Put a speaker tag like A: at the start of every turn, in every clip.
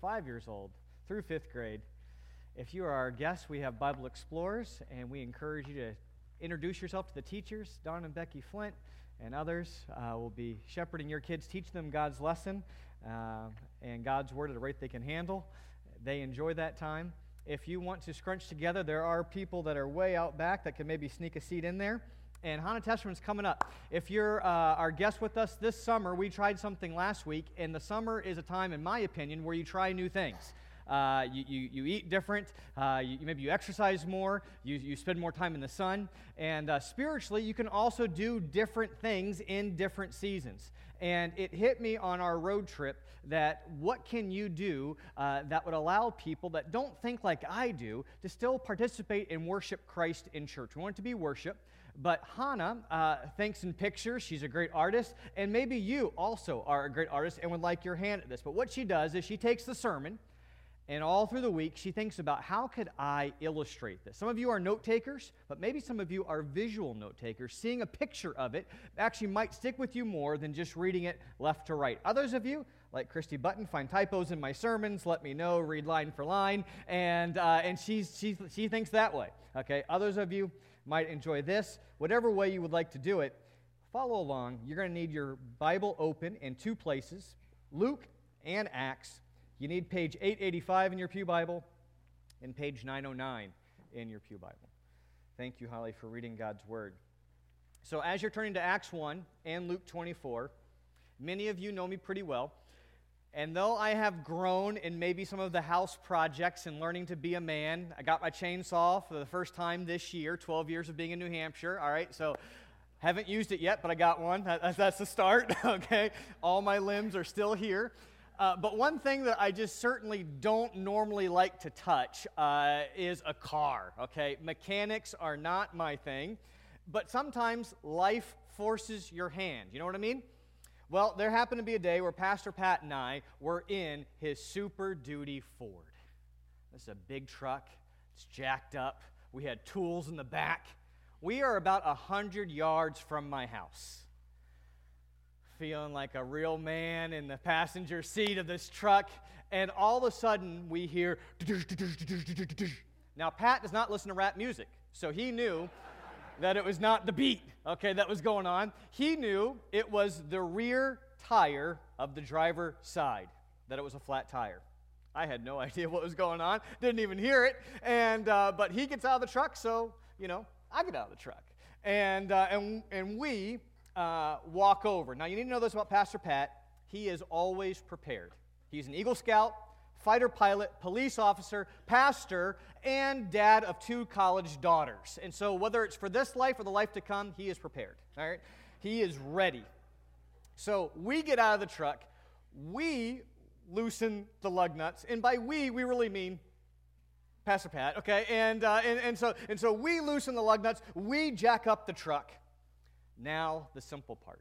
A: five years old through fifth grade. If you are our guest, we have Bible Explorers, and we encourage you to introduce yourself to the teachers. Don and Becky Flint and others uh, will be shepherding your kids, teach them God's lesson uh, and God's word at a rate they can handle. They enjoy that time. If you want to scrunch together, there are people that are way out back that can maybe sneak a seat in there. And Hannah Testament's coming up. If you're uh, our guest with us this summer, we tried something last week, and the summer is a time, in my opinion, where you try new things. Uh, you, you, you, eat different, uh, you, maybe you exercise more, you, you spend more time in the sun, and uh, spiritually, you can also do different things in different seasons. And it hit me on our road trip that what can you do uh, that would allow people that don't think like I do to still participate and worship Christ in church? We want it to be worship. But Hannah uh, thinks in pictures. She's a great artist. And maybe you also are a great artist and would like your hand at this. But what she does is she takes the sermon and all through the week, she thinks about how could I illustrate this? Some of you are note takers, but maybe some of you are visual note takers. Seeing a picture of it actually might stick with you more than just reading it left to right. Others of you, like Christy Button, find typos in my sermons, let me know, read line for line, and, uh, and she's, she, she thinks that way. Okay? Others of you might enjoy this. Whatever way you would like to do it, follow along. You're going to need your Bible open in two places Luke and Acts. You need page 885 in your Pew Bible and page 909 in your Pew Bible. Thank you, Holly, for reading God's Word. So, as you're turning to Acts 1 and Luke 24, many of you know me pretty well. And though I have grown in maybe some of the house projects and learning to be a man, I got my chainsaw for the first time this year, 12 years of being in New Hampshire. All right, so haven't used it yet, but I got one. That's the start, okay? All my limbs are still here. Uh, but one thing that I just certainly don't normally like to touch uh, is a car, okay? Mechanics are not my thing, but sometimes life forces your hand. You know what I mean? Well, there happened to be a day where Pastor Pat and I were in his Super Duty Ford. This is a big truck, it's jacked up. We had tools in the back. We are about 100 yards from my house feeling like a real man in the passenger seat of this truck, and all of a sudden we hear. Now, Pat does not listen to rap music, so he knew that it was not the beat, okay, that was going on. He knew it was the rear tire of the driver side, that it was a flat tire. I had no idea what was going on, didn't even hear it, and, uh, but he gets out of the truck, so, you know, I get out of the truck. And, uh, and, and we uh, walk over. Now, you need to know this about Pastor Pat. He is always prepared. He's an Eagle Scout, fighter pilot, police officer, pastor, and dad of two college daughters. And so, whether it's for this life or the life to come, he is prepared. All right? He is ready. So, we get out of the truck. We loosen the lug nuts. And by we, we really mean Pastor Pat, okay? And, uh, and, and, so, and so we loosen the lug nuts. We jack up the truck. Now, the simple part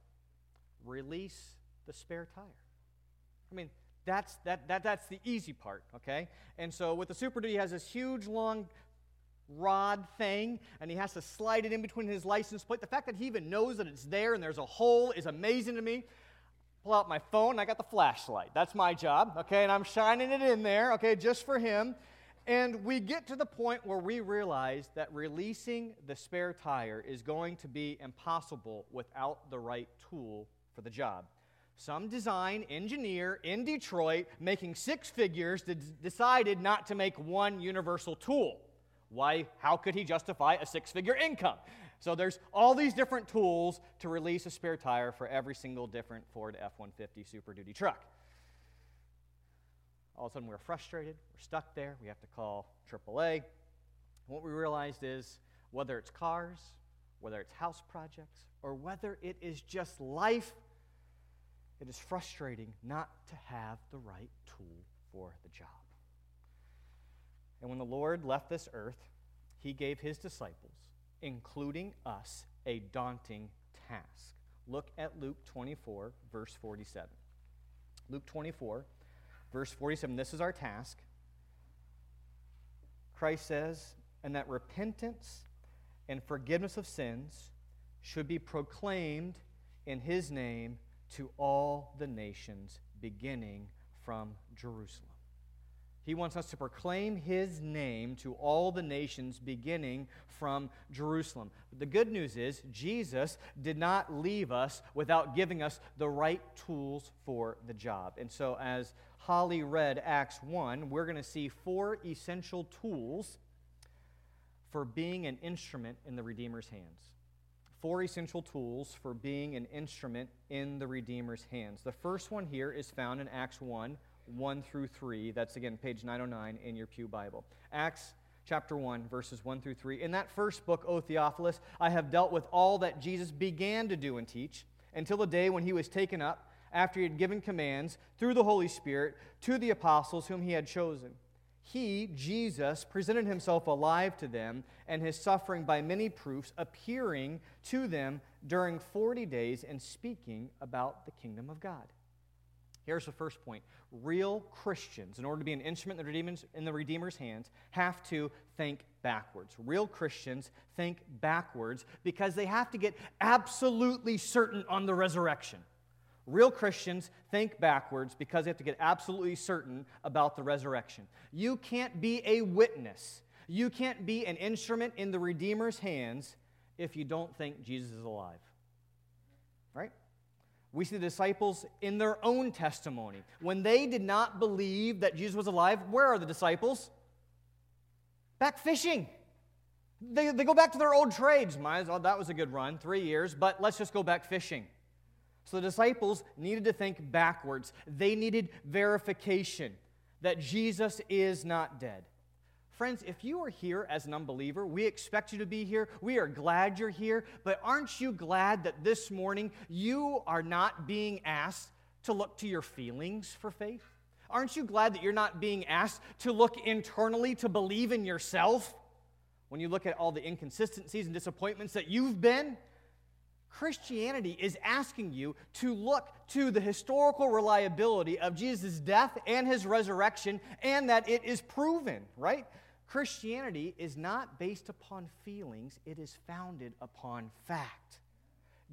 A: release the spare tire. I mean, that's, that, that, that's the easy part, okay? And so with the Super Duty, he has this huge, long rod thing, and he has to slide it in between his license plate. The fact that he even knows that it's there and there's a hole is amazing to me. Pull out my phone, I got the flashlight. That's my job, okay? And I'm shining it in there, okay, just for him. And we get to the point where we realize that releasing the spare tire is going to be impossible without the right tool for the job. Some design engineer in Detroit making six figures decided not to make one universal tool. Why? How could he justify a six figure income? So there's all these different tools to release a spare tire for every single different Ford F 150 Super Duty truck. All of a sudden, we're frustrated. We're stuck there. We have to call AAA. What we realized is whether it's cars, whether it's house projects, or whether it is just life, it is frustrating not to have the right tool for the job. And when the Lord left this earth, he gave his disciples, including us, a daunting task. Look at Luke 24, verse 47. Luke 24, Verse 47 this is our task. Christ says, and that repentance and forgiveness of sins should be proclaimed in his name to all the nations, beginning from Jerusalem. He wants us to proclaim his name to all the nations, beginning from Jerusalem. But the good news is, Jesus did not leave us without giving us the right tools for the job. And so, as Holly read Acts 1, we're going to see four essential tools for being an instrument in the Redeemer's hands. Four essential tools for being an instrument in the Redeemer's hands. The first one here is found in Acts 1 1 through 3. That's again page 909 in your Pew Bible. Acts chapter 1, verses 1 through 3. In that first book, O Theophilus, I have dealt with all that Jesus began to do and teach until the day when he was taken up after he had given commands through the Holy Spirit to the apostles whom he had chosen. He, Jesus, presented himself alive to them and his suffering by many proofs, appearing to them during 40 days and speaking about the kingdom of God. Here's the first point. Real Christians, in order to be an instrument in the, Redeemer's, in the Redeemer's hands, have to think backwards. Real Christians think backwards because they have to get absolutely certain on the resurrection. Real Christians think backwards because they have to get absolutely certain about the resurrection. You can't be a witness, you can't be an instrument in the Redeemer's hands if you don't think Jesus is alive. Right? We see the disciples in their own testimony. When they did not believe that Jesus was alive, where are the disciples? Back fishing. They, they go back to their old trades. Might as well, that was a good run, three years, but let's just go back fishing. So the disciples needed to think backwards. They needed verification that Jesus is not dead. Friends, if you are here as an unbeliever, we expect you to be here. We are glad you're here. But aren't you glad that this morning you are not being asked to look to your feelings for faith? Aren't you glad that you're not being asked to look internally to believe in yourself? When you look at all the inconsistencies and disappointments that you've been, Christianity is asking you to look to the historical reliability of Jesus' death and his resurrection, and that it is proven, right? Christianity is not based upon feelings, it is founded upon fact.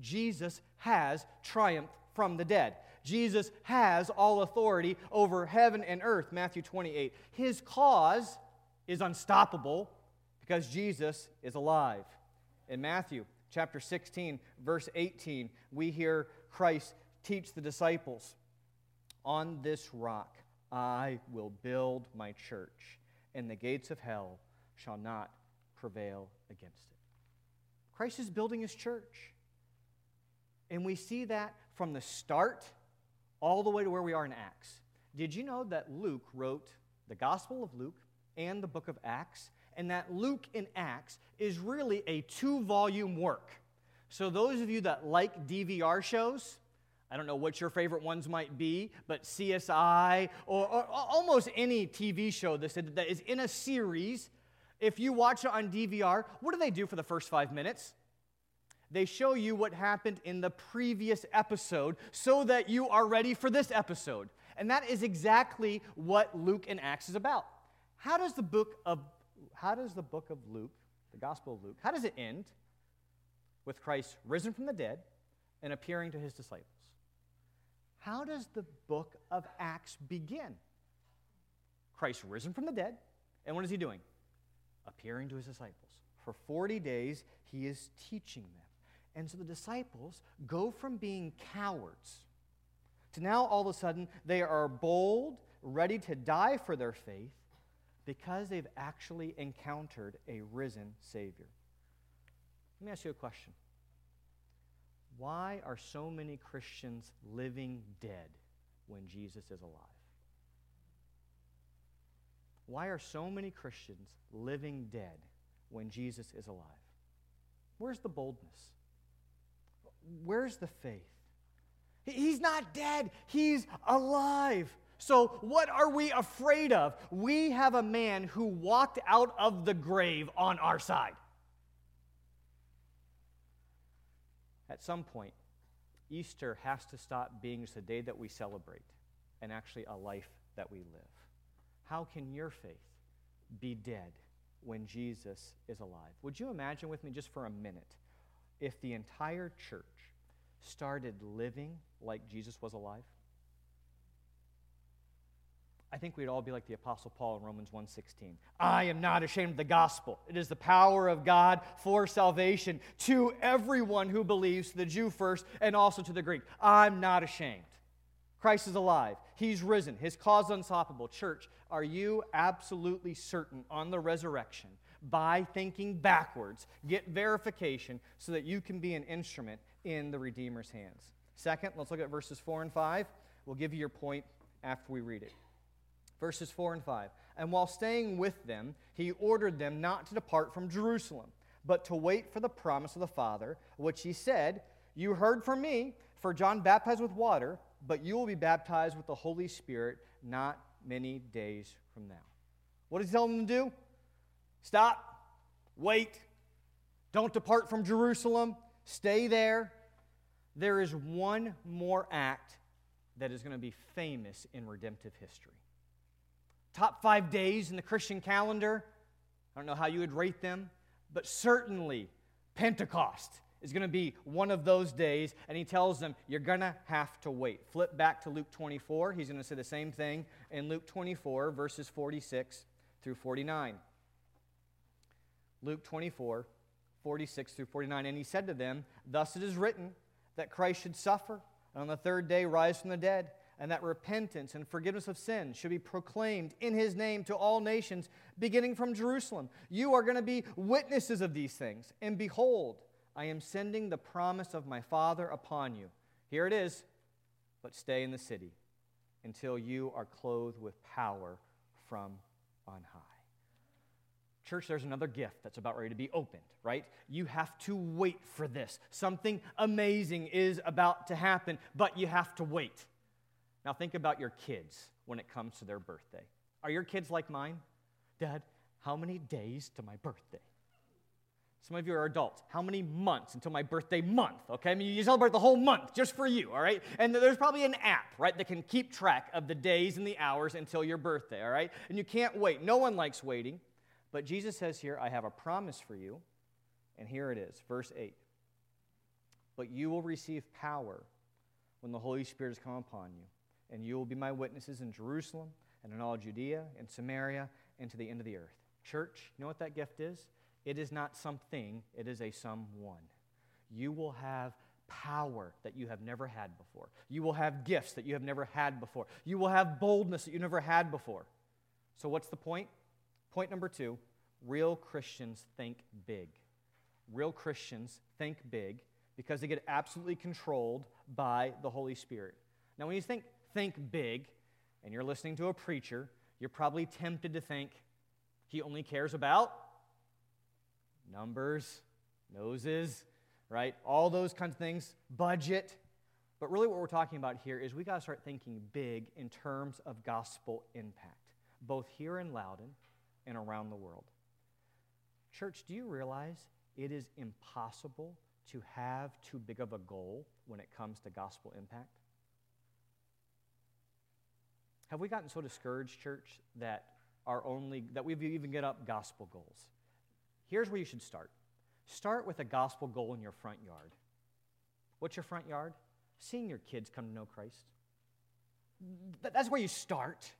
A: Jesus has triumphed from the dead. Jesus has all authority over heaven and earth, Matthew 28. His cause is unstoppable because Jesus is alive. In Matthew chapter 16, verse 18, we hear Christ teach the disciples On this rock I will build my church and the gates of hell shall not prevail against it. Christ is building his church. And we see that from the start all the way to where we are in Acts. Did you know that Luke wrote the Gospel of Luke and the book of Acts? And that Luke in Acts is really a two volume work. So, those of you that like DVR shows, I don't know what your favorite ones might be, but CSI or, or, almost any TV show that is in a series, if you watch it on DVR, what do they do for the first five minutes? They show you what happened in the previous episode so that you are ready for this episode. And that is exactly what Luke and Acts is about. How does the book of how does the book of Luke, the Gospel of Luke, how does it end? With Christ risen from the dead and appearing to his disciples. How does the book of Acts begin? Christ risen from the dead, and what is he doing? Appearing to his disciples. For 40 days, he is teaching them. And so the disciples go from being cowards to now all of a sudden they are bold, ready to die for their faith because they've actually encountered a risen Savior. Let me ask you a question. Why are so many Christians living dead when Jesus is alive? Why are so many Christians living dead when Jesus is alive? Where's the boldness? Where's the faith? He's not dead, he's alive. So, what are we afraid of? We have a man who walked out of the grave on our side. At some point, Easter has to stop being just a day that we celebrate and actually a life that we live. How can your faith be dead when Jesus is alive? Would you imagine with me just for a minute if the entire church started living like Jesus was alive? I think we'd all be like the apostle Paul in Romans 1:16. I am not ashamed of the gospel. It is the power of God for salvation to everyone who believes, the Jew first and also to the Greek. I'm not ashamed. Christ is alive. He's risen. His cause unstoppable. Church, are you absolutely certain on the resurrection by thinking backwards? Get verification so that you can be an instrument in the Redeemer's hands. Second, let's look at verses 4 and 5. We'll give you your point after we read it. Verses 4 and 5. And while staying with them, he ordered them not to depart from Jerusalem, but to wait for the promise of the Father, which he said, You heard from me, for John baptized with water, but you will be baptized with the Holy Spirit not many days from now. What does he tell them to do? Stop, wait, don't depart from Jerusalem, stay there. There is one more act that is going to be famous in redemptive history. Top five days in the Christian calendar, I don't know how you would rate them, but certainly Pentecost is going to be one of those days, and he tells them, You're going to have to wait. Flip back to Luke 24. He's going to say the same thing in Luke 24, verses 46 through 49. Luke 24, 46 through 49. And he said to them, Thus it is written that Christ should suffer, and on the third day rise from the dead, and that repentance and forgiveness of sins should be proclaimed in his name to all nations, beginning from Jerusalem. You are going to be witnesses of these things. And behold, I am sending the promise of my Father upon you. Here it is, but stay in the city until you are clothed with power from on high. Church, there's another gift that's about ready to be opened, right? You have to wait for this. Something amazing is about to happen, but you have to wait. Now, think about your kids when it comes to their birthday. Are your kids like mine? Dad, how many days to my birthday? Some of you are adults. How many months until my birthday month? Okay, I mean, you celebrate the whole month just for you, all right? And there's probably an app, right, that can keep track of the days and the hours until your birthday, all right? And you can't wait. No one likes waiting. But Jesus says here, I have a promise for you. And here it is, verse 8. But you will receive power when the Holy Spirit has come upon you, and you will be my witnesses in Jerusalem and in all Judea and Samaria and to the end of the earth. Church, you know what that gift is? It is not something, it is a someone. You will have power that you have never had before. You will have gifts that you have never had before. You will have boldness that you never had before. So, what's the point? Point number two real Christians think big. Real Christians think big because they get absolutely controlled by the Holy Spirit. Now, when you think think big and you're listening to a preacher, you're probably tempted to think he only cares about numbers, noses, right? All those kinds of things, budget. But really, what we're talking about here is we got to start thinking big in terms of gospel impact, both here in Loudon and around the world. Church, do you realize it is impossible to have too big of a goal when it comes to gospel impact? Have we gotten so discouraged, church, that our only that we've even get up gospel goals? Here's where you should start. Start with a gospel goal in your front yard. What's your front yard? Seeing your kids come to know Christ. That's where you start.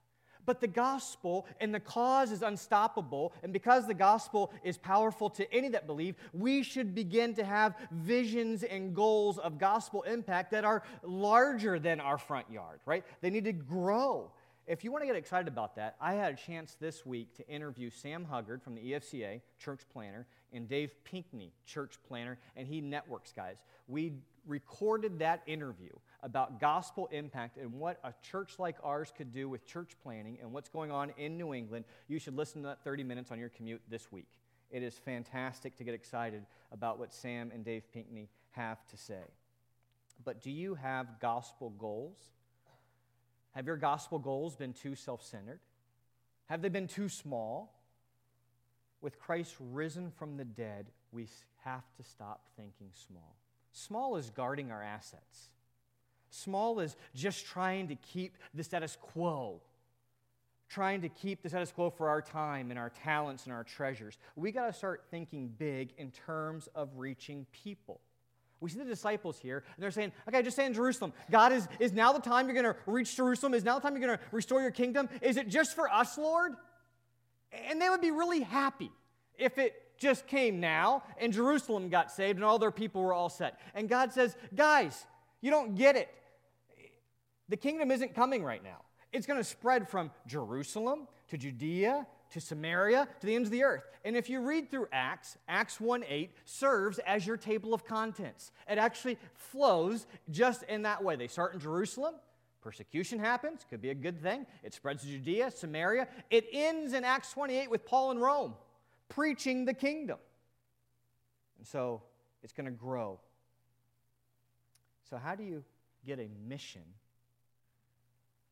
A: But the gospel and the cause is unstoppable. And because the gospel is powerful to any that believe, we should begin to have visions and goals of gospel impact that are larger than our front yard, right? They need to grow. If you want to get excited about that, I had a chance this week to interview Sam Huggard from the EFCA, church planter, and Dave Pinkney, church planter, and he networks guys. We recorded that interview about gospel impact and what a church like ours could do with church planting and what's going on in New England. You should listen to that 30 minutes on your commute this week. It is fantastic to get excited about what Sam and Dave Pinkney have to say. But do you have gospel goals? Have your gospel goals been too self centered? Have they been too small? With Christ risen from the dead, we have to stop thinking small. Small is guarding our assets, small is just trying to keep the status quo, trying to keep the status quo for our time and our talents and our treasures. We got to start thinking big in terms of reaching people. We see the disciples here, and they're saying, okay, just stay in Jerusalem. God, is, is now the time you're going to reach Jerusalem? Is now the time you're going to restore your kingdom? Is it just for us, Lord? And they would be really happy if it just came now and Jerusalem got saved and all their people were all set. And God says, guys, you don't get it. The kingdom isn't coming right now. It's going to spread from Jerusalem to Judea to Samaria to the ends of the earth. And if you read through Acts, Acts 1 8 serves as your table of contents. It actually flows just in that way. They start in Jerusalem, persecution happens, could be a good thing. It spreads to Judea, Samaria. It ends in Acts 28 with Paul in Rome preaching the kingdom. And so it's going to grow. So, how do you get a mission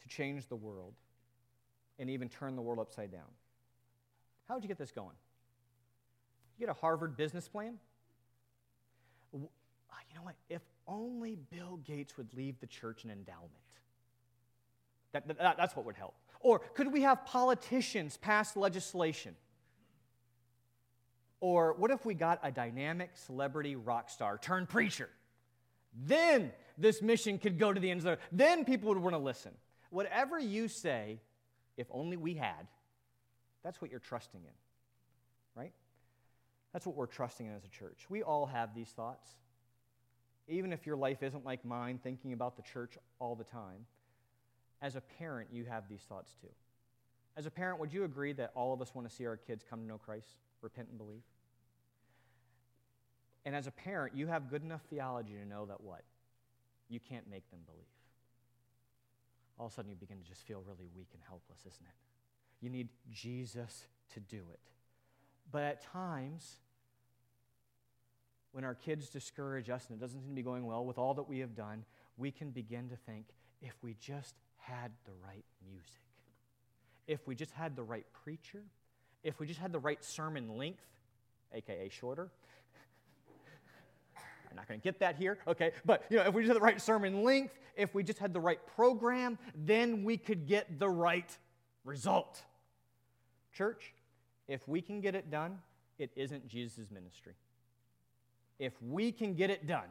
A: to change the world and even turn the world upside down? How would you get this going? You get a Harvard business plan? Uh, you know what? If only Bill Gates would leave the church an endowment. That, that, that's what would help. Or could we have politicians pass legislation or what if we got a dynamic celebrity rock star turned preacher? Then this mission could go to the ends of the earth. Then people would want to listen. Whatever you say, if only we had, that's what you're trusting in, right? That's what we're trusting in as a church. We all have these thoughts. Even if your life isn't like mine, thinking about the church all the time, as a parent, you have these thoughts too. As a parent, would you agree that all of us want to see our kids come to know Christ, repent, and believe? And as a parent, you have good enough theology to know that what? You can't make them believe. All of a sudden, you begin to just feel really weak and helpless, isn't it? You need Jesus to do it. But at times, when our kids discourage us and it doesn't seem to be going well with all that we have done, we can begin to think if we just had the right music, if we just had the right preacher, if we just had the right sermon length, aka shorter, I'm not going to get that here, okay? But you know, if we just had the right sermon length, if we just had the right program, then we could get the right result. Church, if we can get it done, it isn't Jesus' ministry. If we can get it done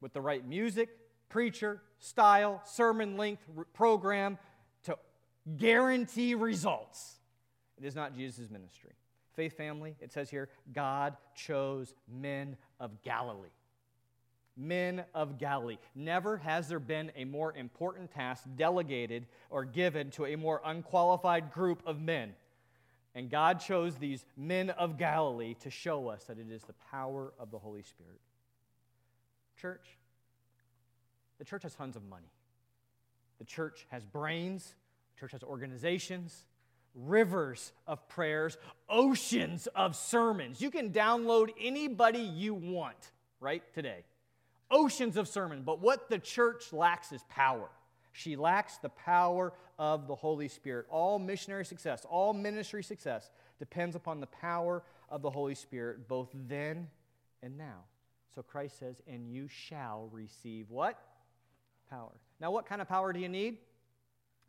A: with the right music, preacher, style, sermon length, program to guarantee results, it is not Jesus' ministry. Faith family, it says here, God chose men of Galilee men of Galilee. Never has there been a more important task delegated or given to a more unqualified group of men. And God chose these men of Galilee to show us that it is the power of the Holy Spirit. Church, the church has tons of money. The church has brains, the church has organizations, rivers of prayers, oceans of sermons. You can download anybody you want right today oceans of sermon, but what the church lacks is power. She lacks the power of the Holy Spirit. All missionary success, all ministry success depends upon the power of the Holy Spirit, both then and now. So Christ says, and you shall receive what? Power. Now, what kind of power do you need?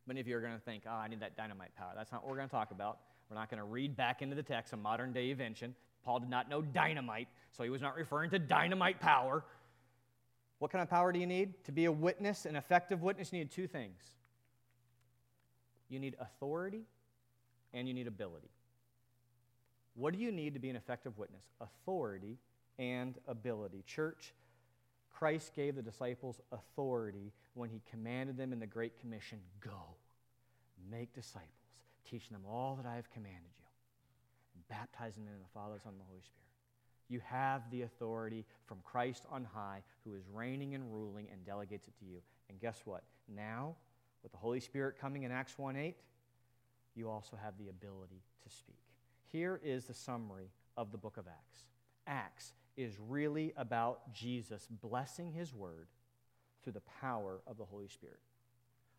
A: Many of you are going to think, oh, I need that dynamite power. That's not what we're going to talk about. We're not going to read back into the text a modern day invention. Paul did not know dynamite, so he was not referring to dynamite power. What kind of power do you need? To be a witness, an effective witness, you need two things you need authority and you need ability. What do you need to be an effective witness? Authority and ability. Church, Christ gave the disciples authority when he commanded them in the Great Commission go, make disciples, teaching them all that I have commanded you, baptizing them in the Father, Son, and the Holy Spirit. You have the authority from Christ on high, who is reigning and ruling and delegates it to you. And guess what? Now, with the Holy Spirit coming in Acts 1 8, you also have the ability to speak. Here is the summary of the book of Acts Acts is really about Jesus blessing his word through the power of the Holy Spirit.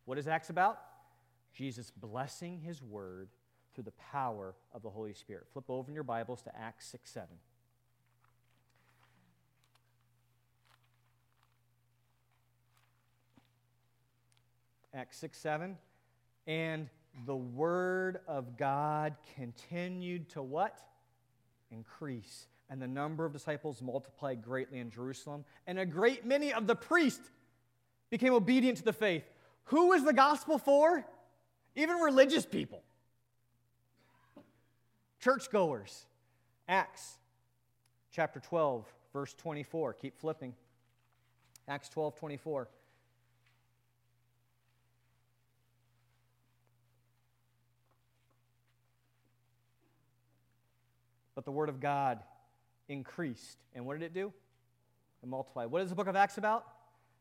A: What is Acts about? Jesus blessing his word through the power of the Holy Spirit. Flip over in your Bibles to Acts 6 7. Acts 6 7. And the word of God continued to what? Increase And the number of disciples multiplied greatly in Jerusalem, and a great many of the priests became obedient to the faith. Who is the gospel for? Even religious people, churchgoers. Acts chapter 12, verse 24. Keep flipping. Acts 12, 24. But the word of God increased. And what did it do? It multiplied. What is the book of Acts about?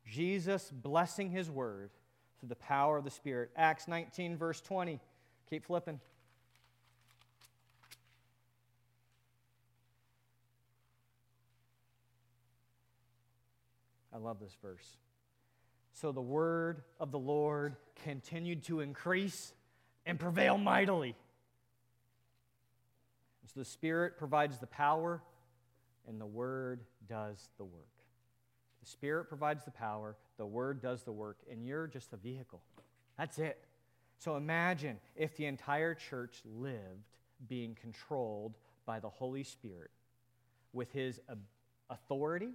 A: Jesus blessing his word through the power of the Spirit. Acts 19, verse 20. Keep flipping. I love this verse. So the word of the Lord continued to increase and prevail mightily. So the Spirit provides the power, and the Word does the work. The Spirit provides the power, the Word does the work, and you're just a vehicle. That's it. So imagine if the entire church lived being controlled by the Holy Spirit with His authority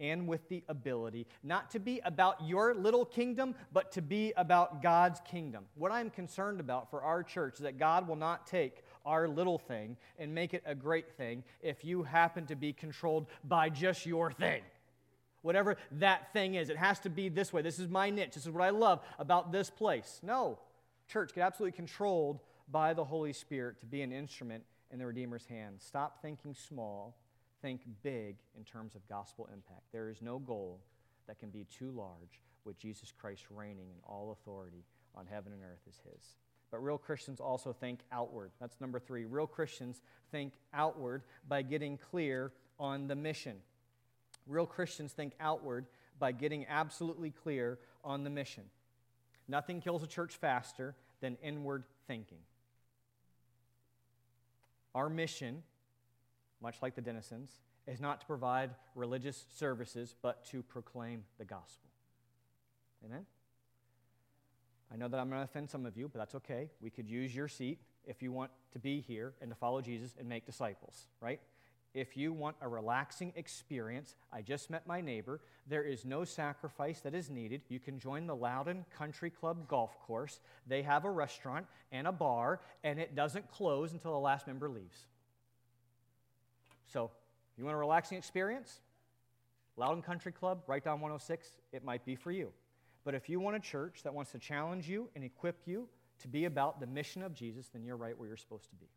A: and with the ability not to be about your little kingdom, but to be about God's kingdom. What I'm concerned about for our church is that God will not take our little thing and make it a great thing if you happen to be controlled by just your thing. Whatever that thing is, it has to be this way. This is my niche. This is what I love about this place. No. Church, get absolutely controlled by the Holy Spirit to be an instrument in the Redeemer's hand. Stop thinking small, think big in terms of gospel impact. There is no goal that can be too large with Jesus Christ reigning in all authority on heaven and earth is his. But real Christians also think outward. That's number three. Real Christians think outward by getting clear on the mission. Real Christians think outward by getting absolutely clear on the mission. Nothing kills a church faster than inward thinking. Our mission, much like the Dennisons, is not to provide religious services, but to proclaim the gospel. Amen? I know that I'm going to offend some of you, but that's okay. We could use your seat if you want to be here and to follow Jesus and make disciples, right? If you want a relaxing experience, I just met my neighbor. There is no sacrifice that is needed. You can join the Loudon Country Club golf course. They have a restaurant and a bar, and it doesn't close until the last member leaves. So, you want a relaxing experience? Loudon Country Club, right down 106, it might be for you. But if you want a church that wants to challenge you and equip you to be about the mission of Jesus, then you're right where you're supposed to be.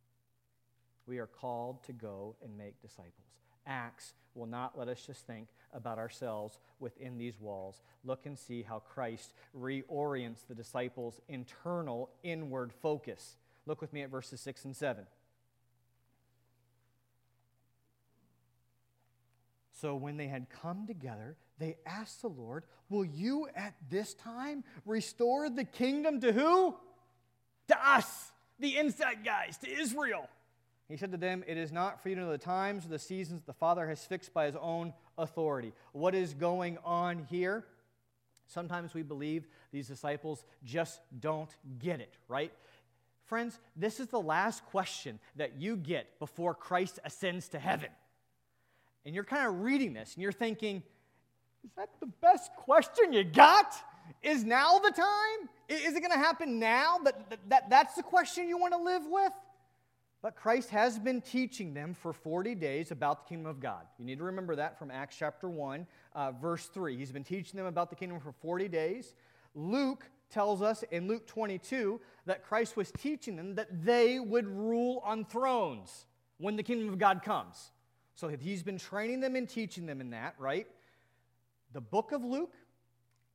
A: We are called to go and make disciples. Acts will not let us just think about ourselves within these walls. Look and see how Christ reorients the disciples' internal, inward focus. Look with me at verses 6 and 7. So when they had come together, they asked the Lord, Will you at this time restore the kingdom to who? To us, the inside guys, to Israel. He said to them, It is not for you to know the times or the seasons the Father has fixed by his own authority. What is going on here? Sometimes we believe these disciples just don't get it, right? Friends, this is the last question that you get before Christ ascends to heaven. And you're kind of reading this and you're thinking, is that the best question you got? Is now the time? Is it going to happen now? That, that, that, that's the question you want to live with? But Christ has been teaching them for 40 days about the kingdom of God. You need to remember that from Acts chapter 1, uh, verse 3. He's been teaching them about the kingdom for 40 days. Luke tells us in Luke 22 that Christ was teaching them that they would rule on thrones when the kingdom of God comes. So he's been training them and teaching them in that, right? The book of Luke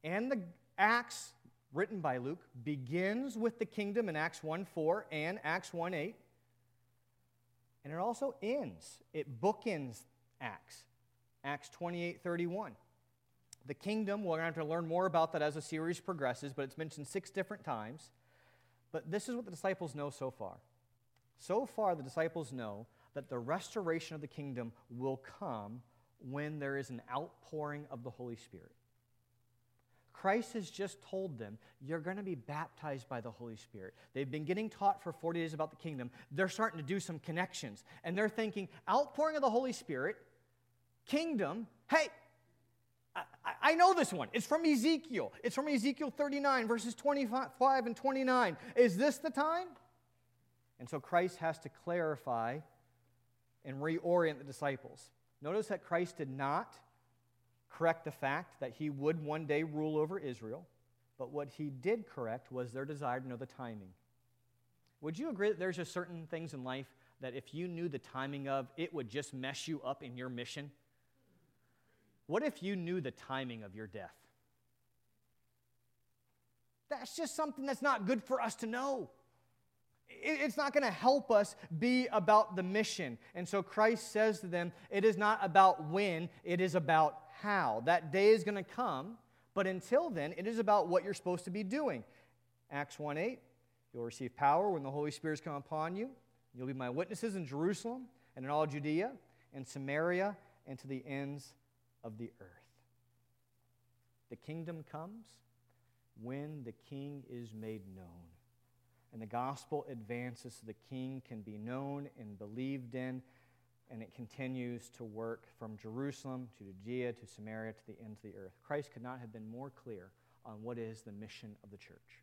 A: and the Acts written by Luke begins with the kingdom in Acts 1 4 and Acts 1 8. And it also ends, it bookends Acts, Acts 28 31. The kingdom, we're going to have to learn more about that as the series progresses, but it's mentioned six different times. But this is what the disciples know so far. So far, the disciples know that the restoration of the kingdom will come when there is an outpouring of the Holy Spirit. Christ has just told them, You're going to be baptized by the Holy Spirit. They've been getting taught for 40 days about the kingdom. They're starting to do some connections. And they're thinking, Outpouring of the Holy Spirit, kingdom, hey, I, I know this one. It's from Ezekiel. It's from Ezekiel 39, verses 25 and 29. Is this the time? And so Christ has to clarify and reorient the disciples. Notice that Christ did not correct the fact that he would one day rule over Israel, but what he did correct was their desire to know the timing. Would you agree that there's just certain things in life that if you knew the timing of, it would just mess you up in your mission? What if you knew the timing of your death? That's just something that's not good for us to know. It's not going to help us be about the mission. And so Christ says to them, it is not about when, it is about how. That day is going to come, but until then, it is about what you're supposed to be doing. Acts 1 8, you'll receive power when the Holy Spirit has come upon you. You'll be my witnesses in Jerusalem and in all Judea and Samaria and to the ends of the earth. The kingdom comes when the king is made known. And the gospel advances so the king can be known and believed in, and it continues to work from Jerusalem to Judea to Samaria to the ends of the earth. Christ could not have been more clear on what is the mission of the church.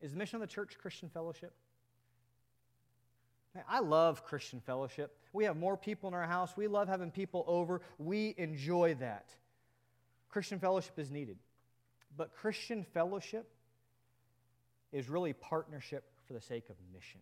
A: Is the mission of the church Christian fellowship? I love Christian fellowship. We have more people in our house. We love having people over. We enjoy that. Christian fellowship is needed. But Christian fellowship is really partnership for the sake of mission.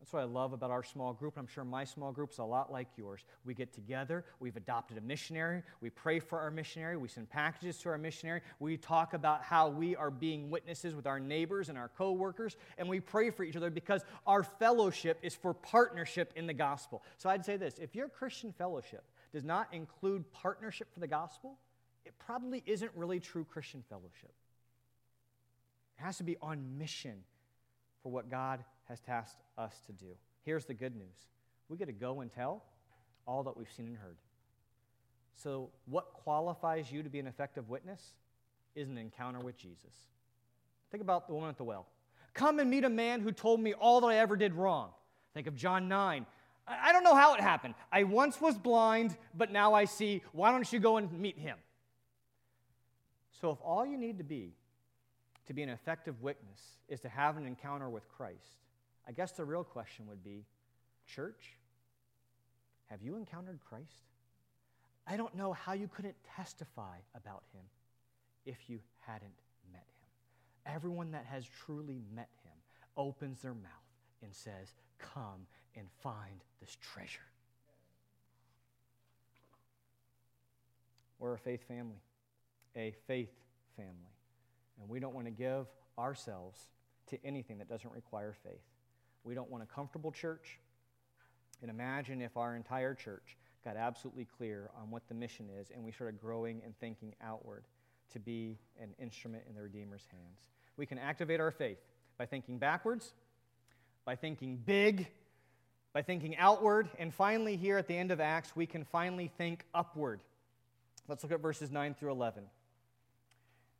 A: That's what I love about our small group. I'm sure my small group is a lot like yours. We get together, we've adopted a missionary, we pray for our missionary, we send packages to our missionary, we talk about how we are being witnesses with our neighbors and our coworkers, and we pray for each other because our fellowship is for partnership in the gospel. So I'd say this if your Christian fellowship does not include partnership for the gospel, it probably isn't really true Christian fellowship. It has to be on mission for what God has tasked us to do. Here's the good news we get to go and tell all that we've seen and heard. So, what qualifies you to be an effective witness is an encounter with Jesus. Think about the woman at the well. Come and meet a man who told me all that I ever did wrong. Think of John 9. I don't know how it happened. I once was blind, but now I see. Why don't you go and meet him? So, if all you need to be to be an effective witness is to have an encounter with Christ, I guess the real question would be Church, have you encountered Christ? I don't know how you couldn't testify about him if you hadn't met him. Everyone that has truly met him opens their mouth and says, Come and find this treasure. We're a faith family, a faith family. And we don't want to give ourselves to anything that doesn't require faith. We don't want a comfortable church. And imagine if our entire church got absolutely clear on what the mission is and we started growing and thinking outward to be an instrument in the Redeemer's hands. We can activate our faith by thinking backwards, by thinking big, by thinking outward, and finally, here at the end of Acts, we can finally think upward. Let's look at verses 9 through 11.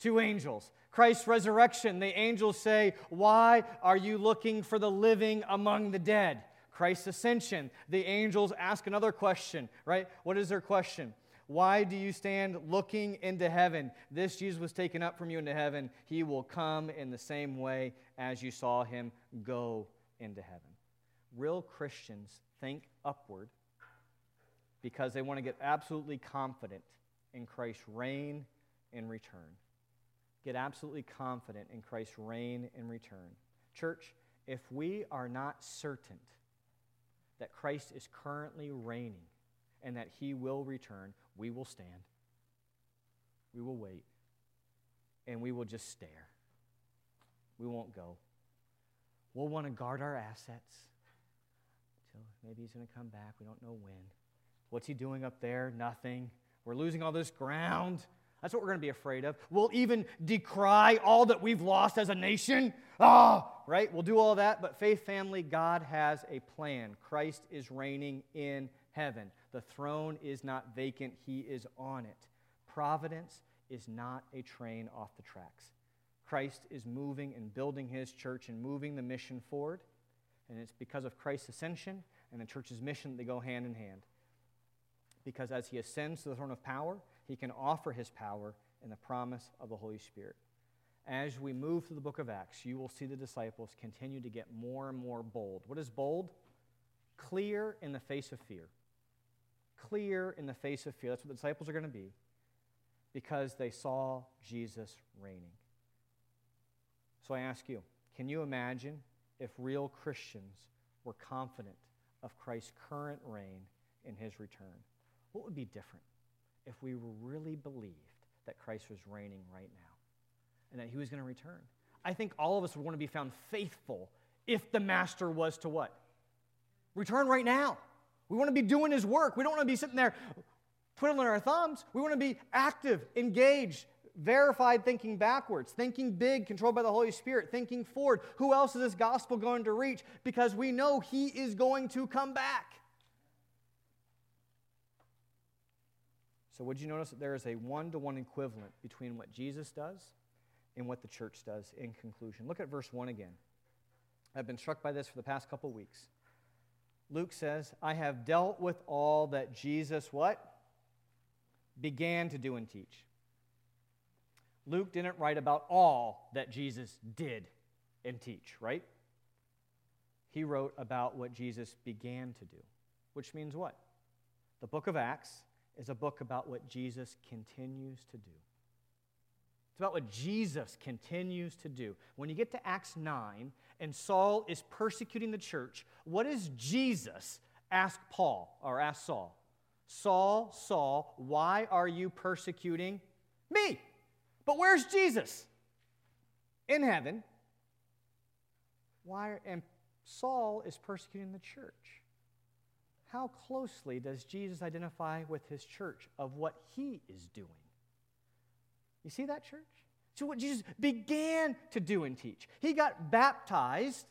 A: two angels. Christ's resurrection, the angels say, Why are you looking for the living among the dead? Christ's ascension, the angels ask another question, right? What is their question? Why do you stand looking into heaven? This Jesus was taken up from you into heaven. He will come in the same way as you saw him go into heaven. Real Christians think upward because they want to get absolutely confident in Christ's reign and return get absolutely confident in Christ's reign and return. Church, if we are not certain that Christ is currently reigning and that he will return, we will stand. We will wait. And we will just stare. we won't go. We'll want to guard our assets till maybe he's going to come back. We don't know when. What's he doing up there? Nothing. We're losing all this ground. That's what we're going to be afraid of. We'll even decry all that we've lost as a nation. Ah, right? We'll do all that. But, faith family, God has a plan. Christ is reigning in heaven. The throne is not vacant, He is on it. Providence is not a train off the tracks. Christ is moving and building His church and moving the mission forward. And it's because of Christ's ascension and the church's mission that they go hand in hand. Because as He ascends to the throne of power, He can offer His power in the promise of the Holy Spirit. As we move through the book of Acts, you will see the disciples continue to get more and more bold. What is bold? Clear in the face of fear clear in the face of fear. That's what the disciples are going to be because they saw Jesus reigning. So I ask you, can you imagine if real Christians were confident of Christ's current reign in his return? What would be different if we really believed that Christ was reigning right now and that he was going to return? I think all of us would want to be found faithful if the master was to what? Return right now. We want to be doing His work. We don't want to be sitting there twiddling our thumbs. We want to be active, engaged, verified, thinking backwards, thinking big, controlled by the Holy Spirit, thinking forward. Who else is this gospel going to reach? Because we know He is going to come back. So, would you notice that there is a one to one equivalent between what Jesus does and what the church does in conclusion? Look at verse 1 again. I've been struck by this for the past couple weeks. Luke says, I have dealt with all that Jesus what? Began to do and teach. Luke didn't write about all that Jesus did and teach, right? He wrote about what Jesus began to do, which means what? The book of Acts is a book about what Jesus continues to do. It's about what Jesus continues to do. When you get to Acts 9 and Saul is persecuting the church, what does Jesus ask Paul or ask Saul? Saul, Saul, why are you persecuting me? But where's Jesus? In heaven. Why and Saul is persecuting the church. How closely does Jesus identify with his church of what he is doing? You see that, church? to what Jesus began to do and teach. He got baptized,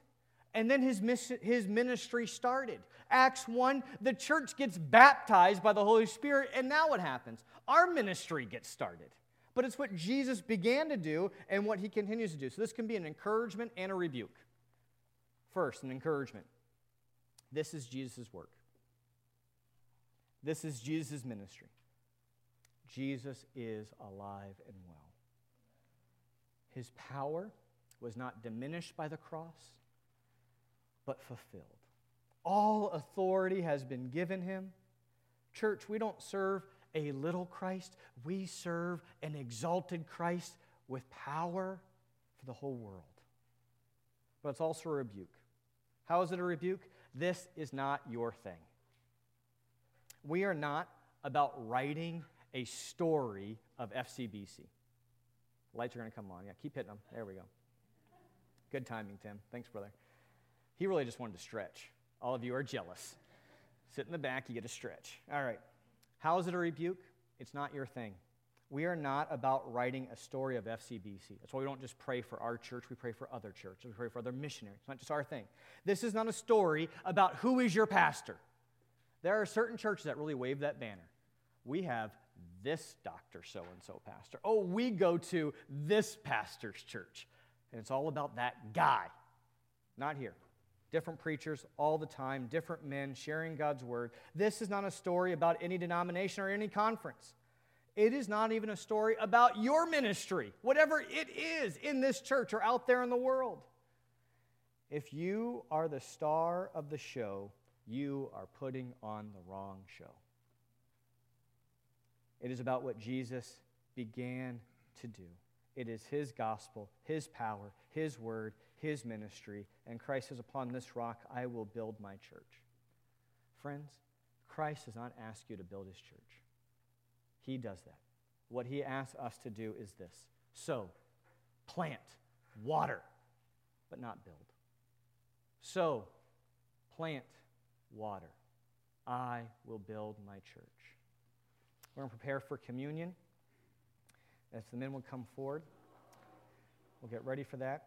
A: and then his, his ministry started. Acts 1, the church gets baptized by the Holy Spirit, and now what happens? Our ministry gets started. But it's what Jesus began to do and what he continues to do. So this can be an encouragement and a rebuke. First, an encouragement. This is Jesus' work. This is Jesus' ministry. Jesus is alive and well. His power was not diminished by the cross, but fulfilled. All authority has been given him. Church, we don't serve a little Christ, we serve an exalted Christ with power for the whole world. But it's also a rebuke. How is it a rebuke? This is not your thing. We are not about writing a story of FCBC. Lights are going to come on. Yeah, keep hitting them. There we go. Good timing, Tim. Thanks, brother. He really just wanted to stretch. All of you are jealous. Sit in the back, you get a stretch. All right. How is it a rebuke? It's not your thing. We are not about writing a story of FCBC. That's why we don't just pray for our church, we pray for other churches, we pray for other missionaries. It's not just our thing. This is not a story about who is your pastor. There are certain churches that really wave that banner. We have this doctor so and so pastor. Oh, we go to this pastor's church. And it's all about that guy. Not here. Different preachers all the time, different men sharing God's word. This is not a story about any denomination or any conference. It is not even a story about your ministry, whatever it is in this church or out there in the world. If you are the star of the show, you are putting on the wrong show. It is about what Jesus began to do. It is His gospel, His power, His word, His ministry. And Christ says, Upon this rock I will build my church. Friends, Christ does not ask you to build His church, He does that. What He asks us to do is this sow, plant, water, but not build. Sow, plant, water. I will build my church. We're going to prepare for communion. As the men will come forward, we'll get ready for that.